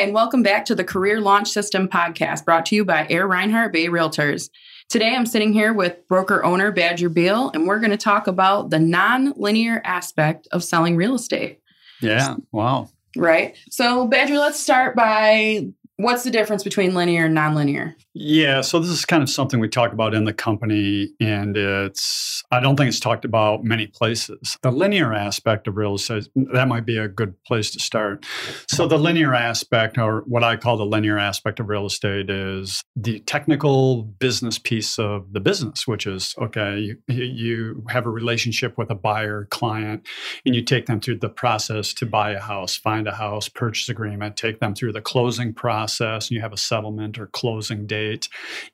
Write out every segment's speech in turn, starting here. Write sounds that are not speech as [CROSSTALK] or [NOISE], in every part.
Hi, and welcome back to the Career Launch System podcast brought to you by Air Reinhardt Bay Realtors. Today I'm sitting here with broker owner Badger Beal, and we're going to talk about the non linear aspect of selling real estate. Yeah, wow. Right. So, Badger, let's start by what's the difference between linear and nonlinear? Yeah, so this is kind of something we talk about in the company, and it's, I don't think it's talked about many places. The linear aspect of real estate, that might be a good place to start. So, the linear aspect, or what I call the linear aspect of real estate, is the technical business piece of the business, which is okay, you, you have a relationship with a buyer, client, and you take them through the process to buy a house, find a house, purchase agreement, take them through the closing process, and you have a settlement or closing date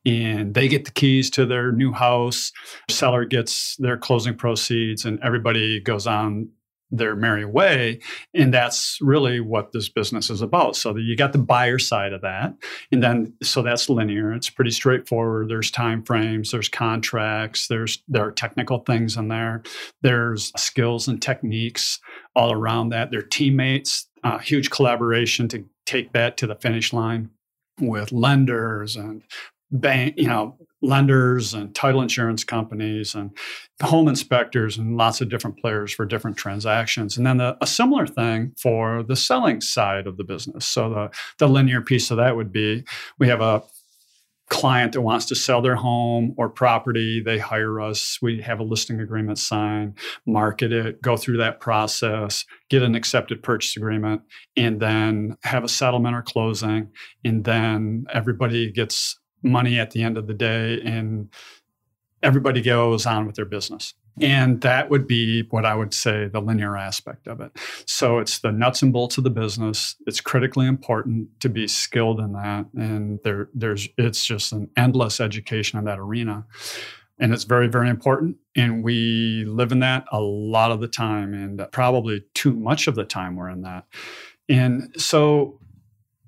and they get the keys to their new house. Seller gets their closing proceeds, and everybody goes on their merry way and that's really what this business is about. So you got the buyer side of that and then so that's linear. It's pretty straightforward. There's time frames there's contracts there's there are technical things in there. There's skills and techniques all around that. Their teammates uh, huge collaboration to take that to the finish line with lenders and bank, you know, lenders and title insurance companies and home inspectors and lots of different players for different transactions. And then the, a similar thing for the selling side of the business. So the, the linear piece of that would be we have a client that wants to sell their home or property, they hire us. We have a listing agreement signed, market it, go through that process, get an accepted purchase agreement, and then have a settlement or closing. And then everybody gets money at the end of the day and everybody goes on with their business. And that would be what I would say the linear aspect of it. So it's the nuts and bolts of the business. It's critically important to be skilled in that. And there, there's it's just an endless education in that arena. And it's very, very important. And we live in that a lot of the time, and probably too much of the time we're in that. And so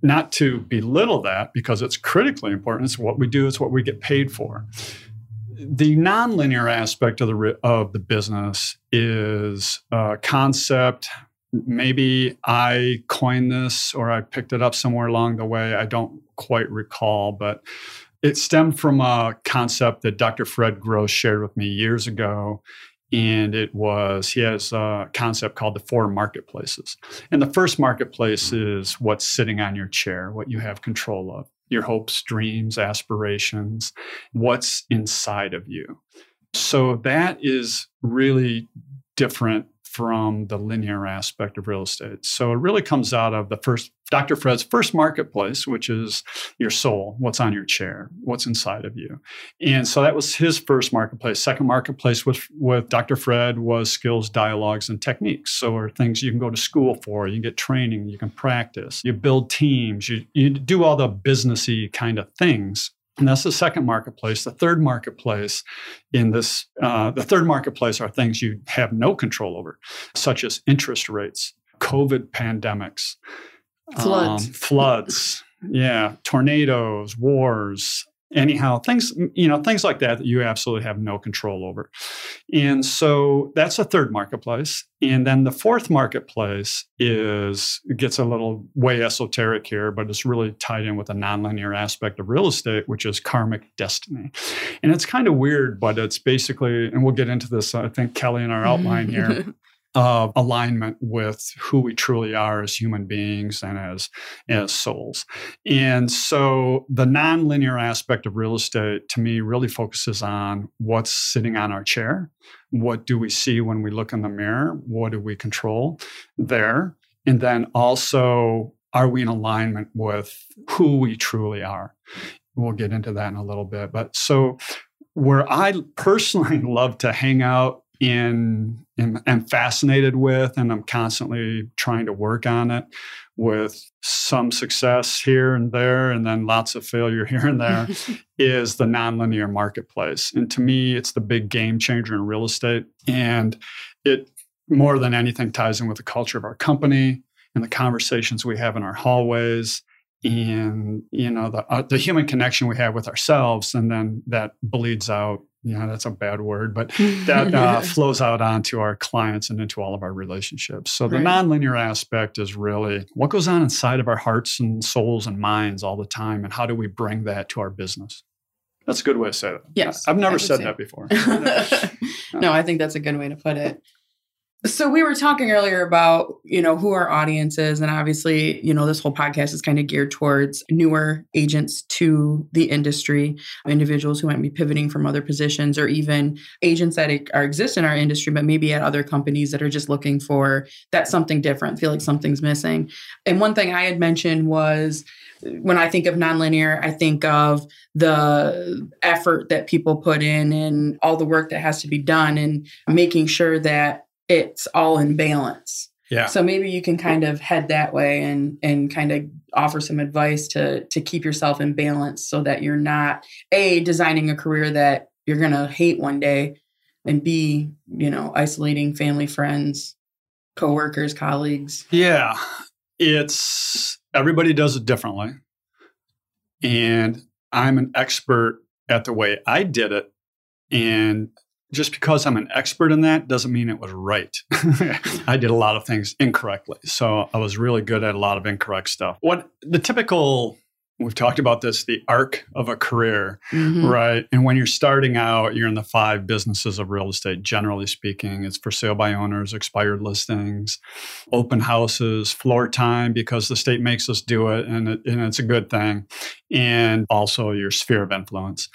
not to belittle that because it's critically important. It's what we do, it's what we get paid for the nonlinear aspect of the of the business is a concept. Maybe I coined this or I picked it up somewhere along the way. I don't quite recall, but it stemmed from a concept that Dr. Fred Grosse shared with me years ago. And it was, he has a concept called the four marketplaces. And the first marketplace is what's sitting on your chair, what you have control of your hopes, dreams, aspirations, what's inside of you. So that is really different from the linear aspect of real estate. So it really comes out of the first Dr. Fred's first marketplace, which is your soul, what's on your chair, what's inside of you. And so that was his first marketplace. Second marketplace with, with Dr. Fred was skills, dialogues, and techniques. So are things you can go to school for, you can get training, you can practice, you build teams, you, you do all the businessy kind of things and that's the second marketplace. The third marketplace in this, uh, the third marketplace are things you have no control over, such as interest rates, COVID pandemics, floods, um, floods, yeah, tornadoes, wars, anyhow things you know things like that that you absolutely have no control over. And so that's a third marketplace. And then the fourth marketplace is gets a little way esoteric here but it's really tied in with a nonlinear aspect of real estate which is karmic destiny. And it's kind of weird but it's basically and we'll get into this i think kelly in our mm-hmm. outline here [LAUGHS] of alignment with who we truly are as human beings and as as souls. And so the nonlinear aspect of real estate to me really focuses on what's sitting on our chair. What do we see when we look in the mirror? What do we control there? And then also are we in alignment with who we truly are? We'll get into that in a little bit. But so where I personally [LAUGHS] love to hang out in am, am fascinated with and i'm constantly trying to work on it with some success here and there and then lots of failure [LAUGHS] here and there [LAUGHS] is the nonlinear marketplace. And to me it's the big game changer in real estate. And it more than anything ties in with the culture of our company and the conversations we have in our hallways and you know the uh, the human connection we have with ourselves and then that bleeds out yeah, that's a bad word, but [LAUGHS] that uh, flows out onto our clients and into all of our relationships. So the Right. nonlinear aspect is really what goes on inside of our hearts and souls and minds all the time, and how do we bring that to our business? That's a good way to say that. Yes, I've never said say. that before. [LAUGHS] no, I think that's a good way to put it. So we were talking earlier about, you know, who our audience is and obviously, you know, this whole podcast is kind of geared towards newer agents to the industry, individuals who might be pivoting from other positions or even agents that are exist in our industry but maybe at other companies that are just looking for that something different, feel like something's missing. And one thing I had mentioned was when I think of nonlinear, I think of the effort that people put in and all the work that has to be done and making sure that it's all in balance. yeah. So maybe you can kind of head that way and and kind of offer some advice to to keep yourself in balance so that you're not a designing a career that you're going to hate one day and b, you know, isolating family, friends, coworkers, colleagues. Yeah, it's everybody does it differently. And I'm an expert at the way I did it. And just because I'm an expert in that doesn't mean it was right. [LAUGHS] I did a lot of things incorrectly. So I was really good at a lot of incorrect stuff. What the typical, we've talked about this, the arc of a career. Mhm. Right. And when you're starting out, you're in the five businesses of real estate, generally speaking. It's for sale by owners, expired listings, open houses, floor time, because the state makes us do it and, it, and it's a good thing. And also your sphere of influence.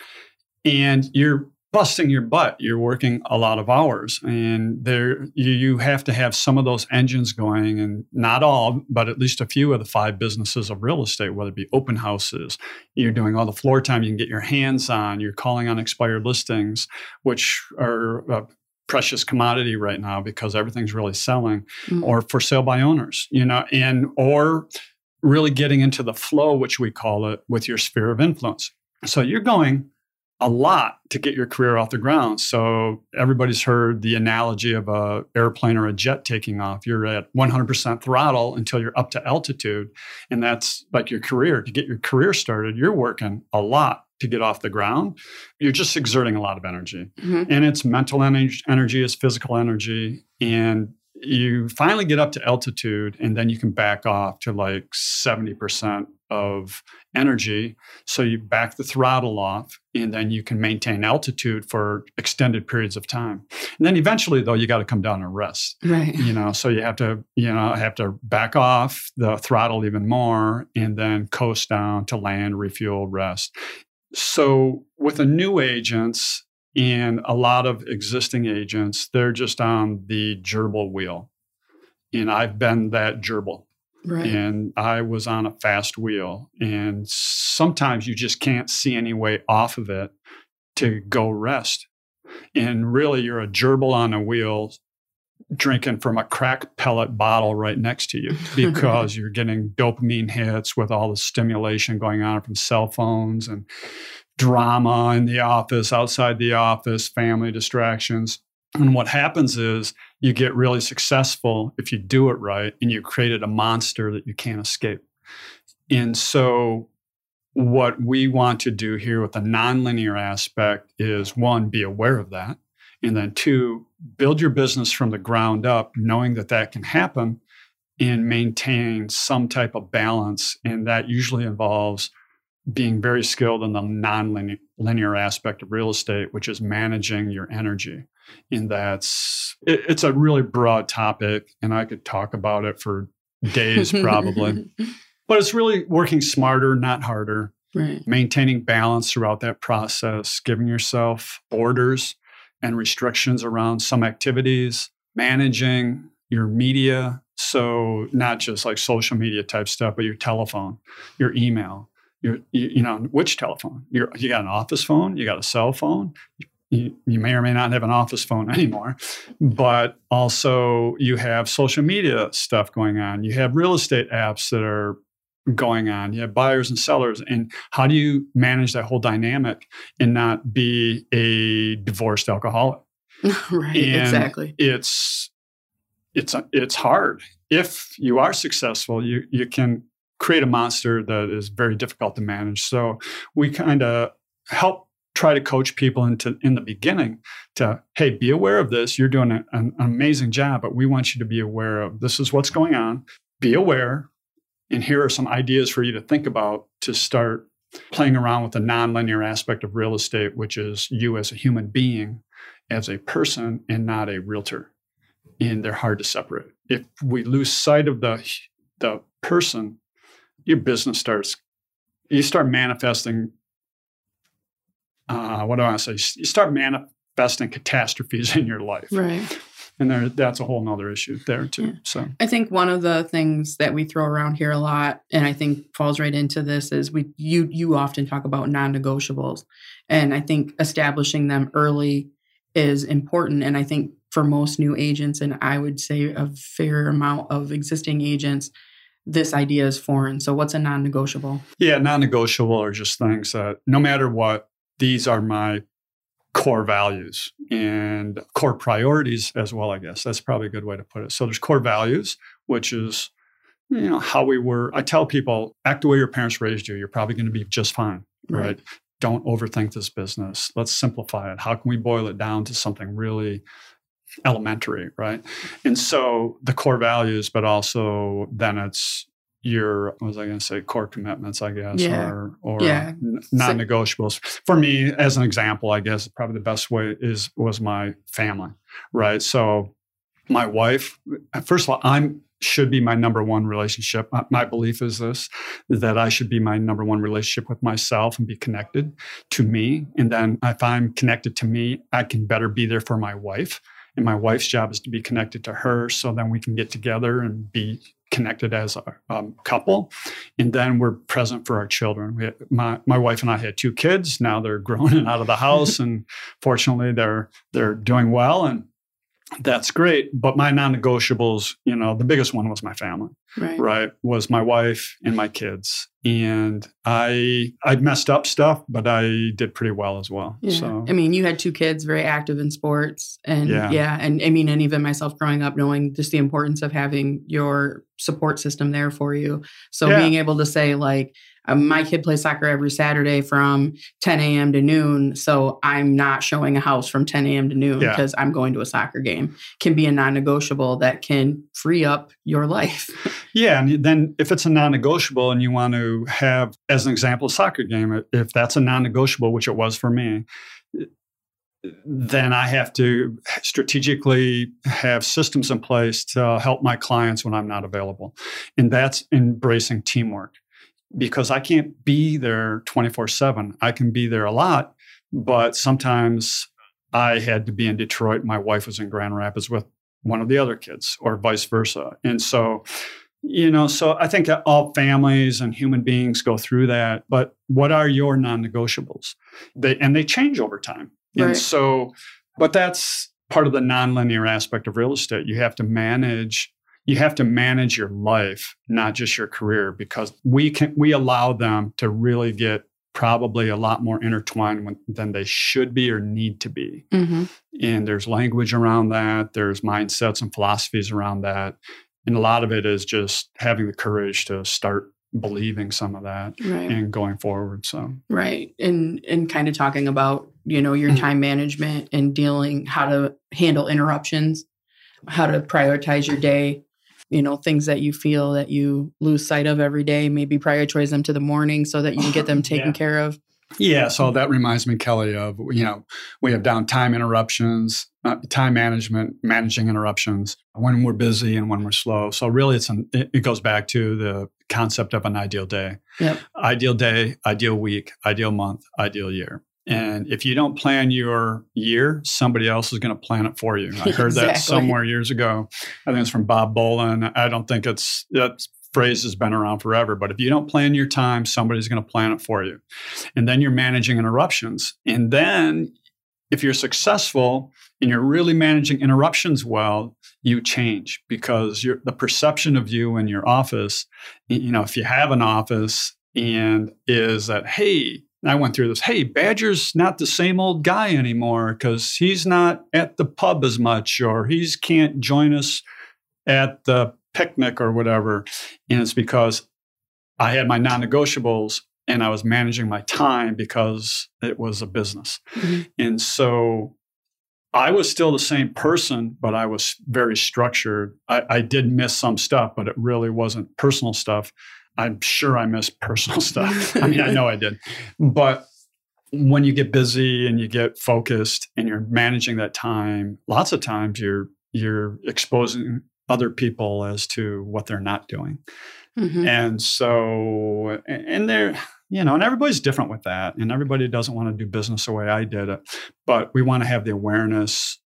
And you're busting your butt. You're working a lot of hours, and there you, you have to have some of those engines going, and not all, but at least a few of the five businesses of real estate, whether it be open houses, you're doing all the floor time you can get your hands on. You're calling on expired listings, which are a precious commodity right now because everything's really selling, Mm. or for sale by owners, you know, and or really getting into the flow, which we call it, with your sphere of influence. So you're going a lot to get your career off the ground. So everybody's heard the analogy of a airplane or a jet taking off. You're at 100% throttle until you're up to altitude, and that's like your career. To get your career started, you're working a lot to get off the ground. You're just exerting a lot of energy, Mhm. and it's mental energy, energy, it's physical energy, and you finally get up to altitude, and then you can back off to like 70% of energy. So you back the throttle off, and then you can maintain altitude for extended periods of time. And then eventually, though, you got to come down and rest. Right. You know, so you have to, you know, have to back off the throttle even more, and then coast down to land, refuel, rest. So with the new agents and a lot of existing agents, they're just on the gerbil wheel. And I've been that gerbil Right. and I was on a fast wheel. And sometimes you just can't see any way off of it to go rest. And really, you're a gerbil on a wheel drinking from a crack pellet bottle right next to you [LAUGHS] because you're getting dopamine hits with all the stimulation going on from cell phones and drama in the office, outside the office, family distractions. And what happens is you get really successful if you do it right and you created a monster that you can't escape. And so, what we want to do here with the nonlinear aspect is one, be aware of that. And then two, build your business from the ground up, knowing that that can happen and maintain some type of balance. And that usually involves being very skilled in the non-linear aspect of real estate, which is managing your energy. And that's it, it's a really broad topic, and I could talk about it for days probably. [LAUGHS] But it's really working smarter, not harder, right. maintaining balance throughout that process, giving yourself orders and restrictions around some activities, managing your media. So, not just like social media type stuff, but your telephone, your email, you, you know, which telephone? Your, you got an office phone, you got a cell phone. You, you may or may not have an office phone [LAUGHS] anymore, but also you have social media stuff going on. You have real estate apps that are going on. You have buyers and sellers. And how do you manage that whole dynamic and not be a divorced alcoholic? [LAUGHS] right. And exactly. It's it's it's hard. If you are successful, you you can create a monster that is very difficult to manage. So we kind of help try to coach people into in the beginning to hey be aware of this. You're doing a, an amazing job but we want you to be aware of this is what's going on. Be aware and here are some ideas for you to think about to start playing around with the nonlinear aspect of real estate which is you as a human being as a person and not a realtor and they're hard to separate. If we lose sight of the the person your business starts you start manifesting uh, what do I want to say? You start manifesting catastrophes [LAUGHS] in your life. Right. And there, that's a whole nother issue there too. Yeah. So I think one of the things that we throw around here a lot, and I think falls right into this, is we you you often talk about non-negotiables, and I think establishing them early is important. And I think for most new agents, and I would say a fair amount of existing agents, this idea is foreign. So, what's a non negotiable? Yeah, non negotiable are just things that no matter what, these are my core values and core priorities as well, I guess. That's probably a good way to put it. So, there's core values, which is you know how we were i tell people act the way your parents raised you you're probably going to be just fine right. right don't overthink this business let's simplify it how can we boil it down to something really elementary, right? And so the core values, but also then it's your what was I going to say core commitments, I guess, yeah. or or yeah. non-negotiables. For me, as an example, I guess probably the best way is was my family, right? So my wife, first of all, I'm should be my number one relationship. My belief is this that I should be my number one relationship with myself and be connected to me. And then if I'm connected to me, I can better be there for my wife and my wife's job is to be connected to her so then we can get together and be connected as a um, couple. And then we're present for our children. My, my wife and i had two kids. Now they're [LAUGHS] grown and out of the house and fortunately they're they're doing well and that's great but my non-negotiables you know the biggest one was my family right. right was my wife and my kids and i i messed up stuff but i did pretty well as well yeah. so i mean you had two kids very active in sports and yeah. yeah and i mean and even myself growing up knowing just the importance of having your support system there for you so yeah. being able to say like um, my kid plays soccer every Saturday from 10 a.m. to noon. So I'm not showing a house from 10 a.m. to noon because yeah. I'm going to a soccer game. Can be a non negotiable that can free up your life. [LAUGHS] yeah. And then if it's a non negotiable and you want to have, as an example, a soccer game, if that's a non negotiable, which it was for me, then I have to strategically have systems in place to help my clients when I'm not available. And that's embracing teamwork because I can't be there 24 7. I can be there a lot, but sometimes I had to be in Detroit. My wife was in Grand Rapids with one of the other kids, or vice versa. And so, you know, so I think all families and human beings go through that. But what are your non negotiables? They, and they change over time. Right. And so, but that's part of the nonlinear aspect of real estate. You have to manage you have to manage your life, not just your career, because we can we allow them to really get probably a lot more intertwined than they should be or need to be. Mm-hmm. And there's language around that. There's mindsets and philosophies around that. And a lot of it is just having the courage to start believing some of that right. and going forward. So right, and and kind of talking about you know your mm-hmm. time management and dealing how to handle interruptions, how to prioritize your day, you know things that you feel that you lose sight of every day maybe prioritize them to the morning so that you can get them [LAUGHS] taken yeah. care of yeah so that reminds me kelly of you know we have downtime interruptions uh, time management managing interruptions when we're busy and when we're slow so really it's an, it, it goes back to the concept of an ideal day yep. ideal day ideal week ideal month ideal year Mm-hmm. and if you don't plan your year, somebody else is going to plan it for you. I [LAUGHS] heard exactly. that somewhere years ago. I think it's from Bob Boland. I don't think it's that phrase has been around forever, but if you don't plan your time, somebody's going to plan it for you. And then you're managing interruptions. And then if you're successful and you're really managing interruptions well, you change because the perception of you in your office, you know, if you have an office and is that, hey, I went through this. Hey, Badger's not the same old guy anymore because he's not at the pub as much, or he's can't join us at the picnic or whatever. And it's because I had my non-negotiables and I was managing my time because it was a business. Mm-hmm. And so I was still the same person, but I was very structured. I, I, did miss some stuff, but it really wasn't personal stuff. I'm sure I missed personal [LAUGHS] stuff. I mean, I know I did. But when you get busy and you get focused and you're managing that time, lots of times you're you're exposing other people as to what they're not doing. Mm-hmm. And so, and they're, you know, and everybody's different with that. And everybody doesn't want to do business the way I did it. But we want to have the awareness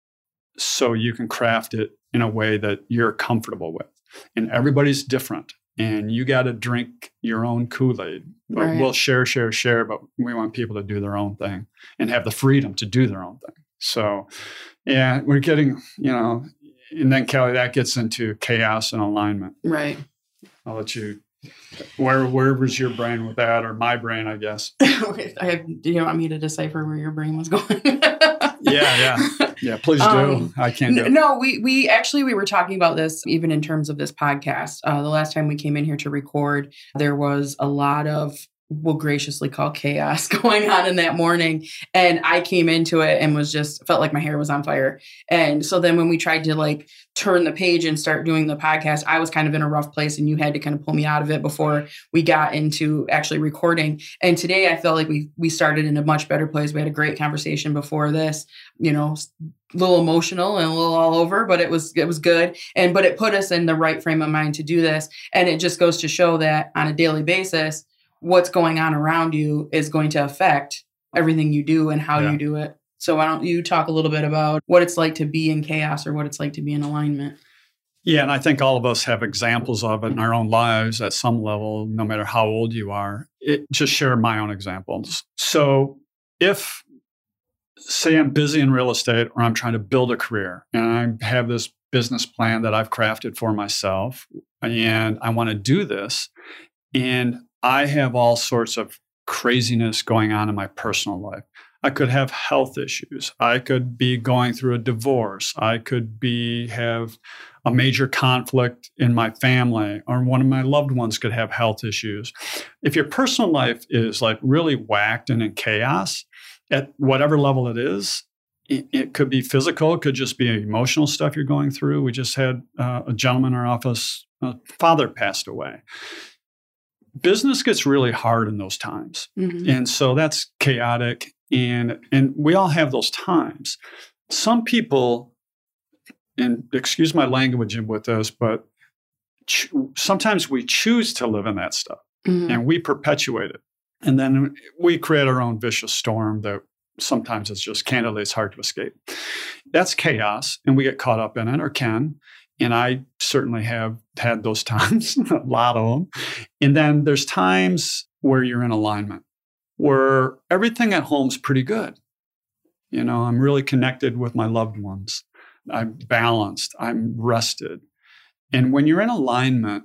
so you can craft it in a way that you're comfortable with. And everybody's different. And you got to drink your own Kool Aid. But right. we'll share, share, share. But we want people to do their own thing and have the freedom to do their own thing. So, yeah, we're getting, you know, and then Kelly, that gets into chaos and alignment. Right. I'll let you. Where where was your brain with that, or my brain, I guess? [LAUGHS] I have, do you want me to decipher where your brain was going? yeah, yeah, [LAUGHS] yeah. Please do. Um, I can't. Do no, we we actually we were talking about this even in terms of this podcast. Uh, the last time we came in here to record, there was a lot of will graciously call chaos [LAUGHS] going on in that morning. And i came into it and was just felt like my hair was on fire. And so then when we tried to like turn the page and start doing the podcast i was kind of in a rough place and you had to kind of pull me out of it before we got into actually recording. And today i felt like we we started in a much better place. We had a great conversation before this you know a little emotional and a little all over but it was it was good. And but it put us in the right frame of mind to do this. And it just goes to show that on a daily basis what's going on around you is going to affect everything you do and how yeah. you do it. So why don't you talk a little bit about what it's like to be in chaos or what it's like to be in alignment? Yeah, and I think all of us have examples of it in our own lives at some level, no matter how old you are. It, just share my own examples. So if say I'm busy in real estate or I'm trying to build a career and I have this business plan that I've crafted for myself and I want to do this and I have all sorts of craziness going on in my personal life. I could have health issues. I could be going through a divorce. I could be have a major conflict in my family or one of my loved ones could have health issues. If your personal life is like really whacked and in chaos at whatever level it is, it, could be physical, it could just be emotional stuff you're going through. We just had uh, a gentleman in our office, a father passed away business gets really hard in those times. Mm-hmm. And so that's chaotic and and we all have those times. Some people and excuse my language with this, but ch- sometimes we choose to live in that stuff mm-hmm. and we perpetuate it. And then we create our own vicious storm that sometimes it's just candidly it's hard to escape. That's chaos and we get caught up in it or can. And I certainly have had those [LAUGHS] times, a lot of them. And then there's times where you're in alignment, where everything at home's pretty good. You know, I'm really connected with my loved ones. I'm balanced, I'm rested. And when you're in alignment,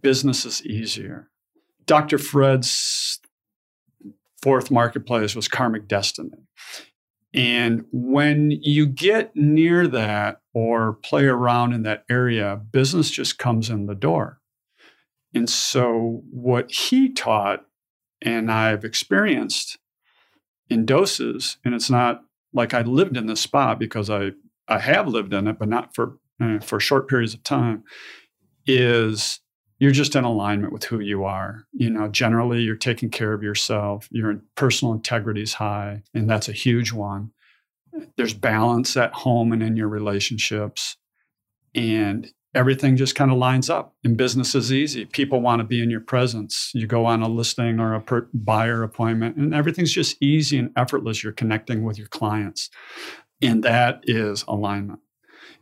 business is easier. Dr. Fred's fourth marketplace was karmic destiny. And when you get near that or play around in that area, business just comes in the door. And so, what he taught and I've experienced in doses, and it's not like I lived in this spot because I, I have lived in it, but not for, uh, for short periods of time, is you're just in alignment with who you are. You know, generally you're taking care of yourself. Your personal integrity is high, and that's a huge one. There's balance at home and in your relationships, and everything just kind of lines up. And business is easy. People want to be in your presence. You go on a listing or a per- buyer appointment, and everything's just easy and effortless. You're connecting with your clients, and that is alignment.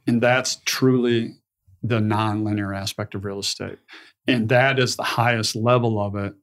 And that's truly the nonlinear aspect of real estate. And that is the highest level of it.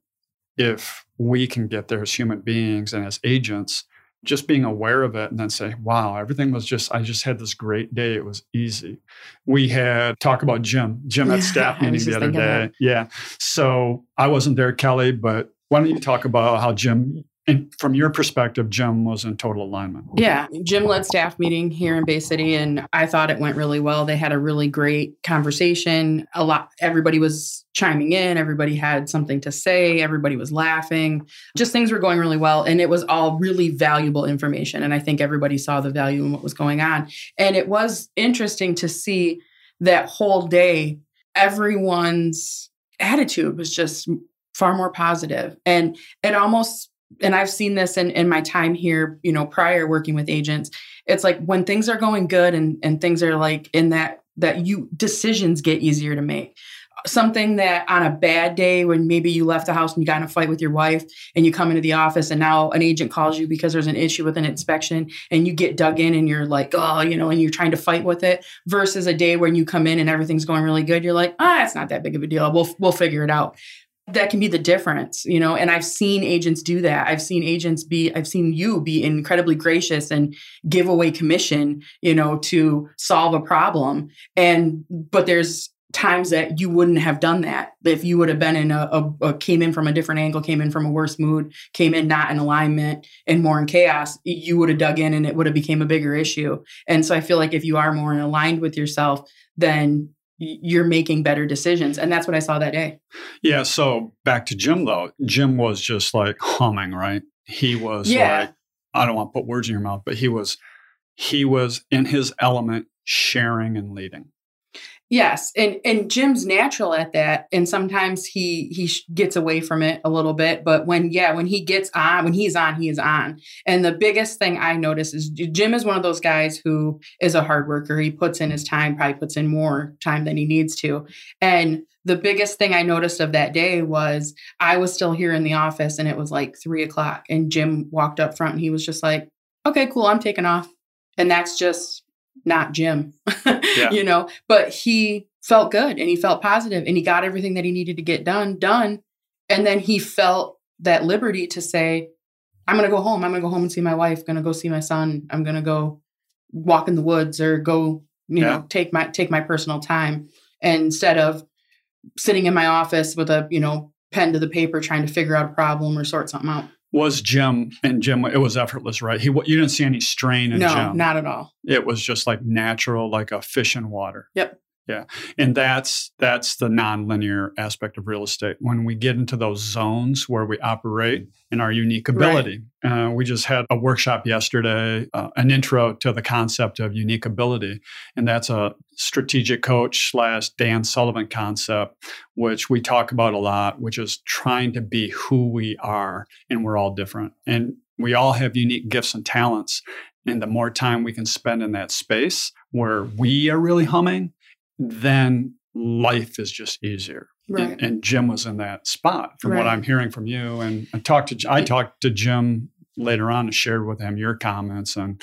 If we can get there as human beings and as agents, just being aware of it and then say, wow, everything was just, I just had this great day. It was easy. We had talk about Jim, Jim at staff meeting the other day. That. Yeah. So I wasn't there, Kelly, but why don't you talk about how Jim and from your perspective, Jim was in total alignment. Yeah. Jim led staff meeting here in Bay City and I thought it went really well. They had a really great conversation. A lot everybody was chiming in, everybody had something to say, everybody was laughing. Just things were going really well and it was all really valuable information and I think everybody saw the value in what was going on. And it was interesting to see that whole day everyone's attitude was just far more positive and it almost and I've seen this in, in my time here, you know, prior working with agents. It's like when things are going good and, and things are like in that that you decisions get easier to make. Something that on a bad day when maybe you left the house and you got in a fight with your wife and you come into the office and now an agent calls you because there's an issue with an inspection and you get dug in and you're like, oh, you know, and you're trying to fight with it versus a day when you come in and everything's going really good. You're like, ah, it's not that big of a deal. We'll we'll figure it out that can be the difference you know and i've seen agents do that. I've seen agents be i've seen you be incredibly gracious and give away commission you know to solve a problem. And but there's times that you wouldn't have done that. If you would have been in a, a, a, came in from a different angle came in from a worse mood came in not in alignment and more in chaos you would have dug in and it would have became a bigger issue. And so i feel like if you are more aligned with yourself then you're making better decisions. And that's what I saw that day. Yeah. So back to Jim, though, Jim was just like humming, right? He was yeah. like, I don't want to put words in your mouth, but he was, he was in his element, sharing and leading. Yes, and and Jim's natural at that, and sometimes he he gets away from it a little bit. But when yeah, when he gets on, when he's on, he is on. And the biggest thing I notice is Jim is one of those guys who is a hard worker. He puts in his time, probably puts in more time than he needs to. And the biggest thing I noticed of that day was I was still here in the office, and it was like three o'clock, and Jim walked up front, and he was just like, "Okay, cool, I'm taking off." And that's just not Jim, [LAUGHS] yeah. you know, but he felt good and he felt positive and he got everything that he needed to get done, done. And then he felt that liberty to say, I'm going to go home. I'm going to go home and see my wife, going to go see my son. I'm going to go walk in the woods or go, you yeah. know, take my, take my personal time and instead of sitting in my office with a, you know, pen to the paper trying to figure out a problem or sort something out was Jim and Jim. It was effortless, right? He you didn't see any strain in no, Jim. No, not at all. It was just like natural, like a fish in water. Yep. Yeah. And that's that's the nonlinear aspect of real estate. When we get into those zones where we operate in our unique ability. Right. Uh, we just had a workshop yesterday, uh, an intro to the concept of unique ability. And that's a strategic coach slash Dan Sullivan concept, which we talk about a lot, which is trying to be who we are. And we're all different. And we all have unique gifts and talents. And the more time we can spend in that space where we are really humming, then life is just easier. Right. And, and Jim was in that spot from right. what I'm hearing from you. And I talked to I talked to Jim later on and shared with him your comments and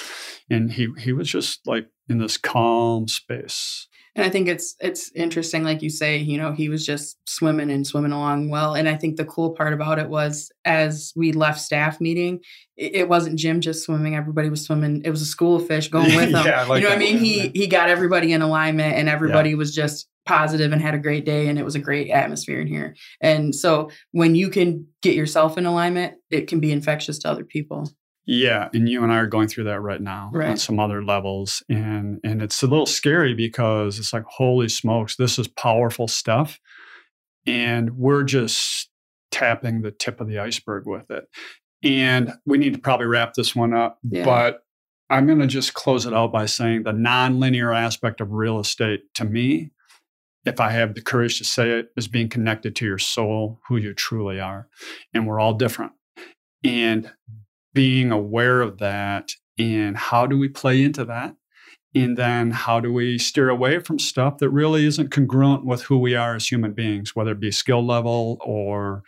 and he he was just like in this calm space. And I think it's it's interesting, like you say, you know, he was just swimming and swimming along well. And I think the cool part about it was as we left staff meeting, it, it wasn't Jim just swimming; everybody was swimming. It was a school of fish going with [LAUGHS] him. yeah, like you know what I mean? He he got everybody in alignment, and everybody yeah. was just positive and had a great day, and it was a great atmosphere in here. And so when you can get yourself in alignment, it can be infectious to other people. Yeah, and you and I are going through that right now right. on some other levels, and and it's a little scary because it's like, holy smokes, this is powerful stuff, and we're just tapping the tip of the iceberg with it. And we need to probably wrap this one up, yeah. but I'm going to just close it out by saying the nonlinear aspect of real estate to me, if I have the courage to say it, is being connected to your soul, who you truly are, and we're all different. And being aware of that and how do we play into that? And then how do we steer away from stuff that really isn't congruent with who we are as human beings, whether it be skill level or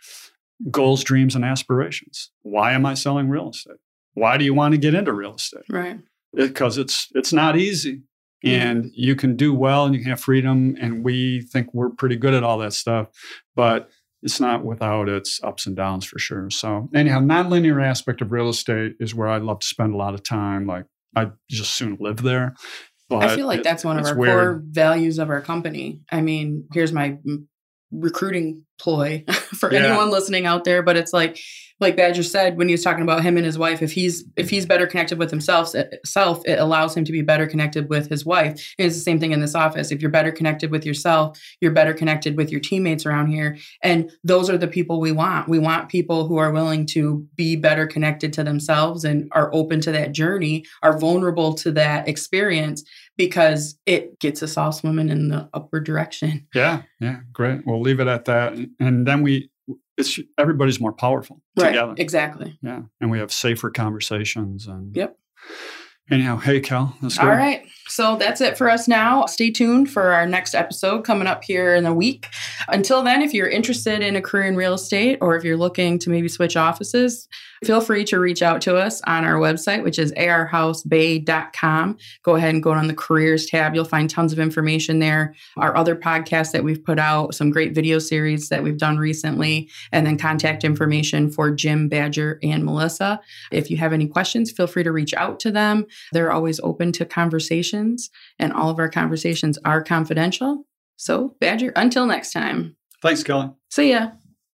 goals, dreams, and aspirations? Why am I selling real estate? Why do you want to get into real estate? Right. Because it's it's not easy. And you can do well and you can have freedom. And we think we're pretty good at all that stuff. But it's not without its ups and downs for sure. So anyhow, nonlinear aspect of real estate is where I love to spend a lot of time. Like I just soon live there. I feel like it, that's one of our weird. core values of our company. I mean, here's my recruiting ploy [LAUGHS] for yeah. anyone listening out there, but it's like like Badger said when he was talking about him and his wife, if he's if he's better connected with himself, eh, self, it allows him to be better connected with his wife. And it's the same thing in this office. If you're better connected with yourself, you're better connected with your teammates around here. And those are the people we want. We want people who are willing to be better connected to themselves and are open to that journey, are vulnerable to that experience because it gets us all swimming in the upward direction. [LAUGHS] Yeah, yeah, great. We'll leave it at that. And then we it's everybody's more powerful right, together. Exactly. Yeah. And we have safer conversations and Yep. Anyhow, hey Cal, let's go. All right. So that's it for us now. Stay tuned for our next episode coming up here in a week. Until then, if you're interested in a career in real estate or if you're looking to maybe switch offices, feel free to reach out to us on our website, which is arhousebay.com. Go ahead and go on the careers tab. You'll find tons of information there. Our other podcasts that we've put out, some great video series that we've done recently, and then contact information for Jim, Badger, and Melissa. If you have any questions, feel free to reach out to them. They're always open to conversations, and all of our conversations are confidential. So, Badger, until next time. Thanks, Kelly. See ya.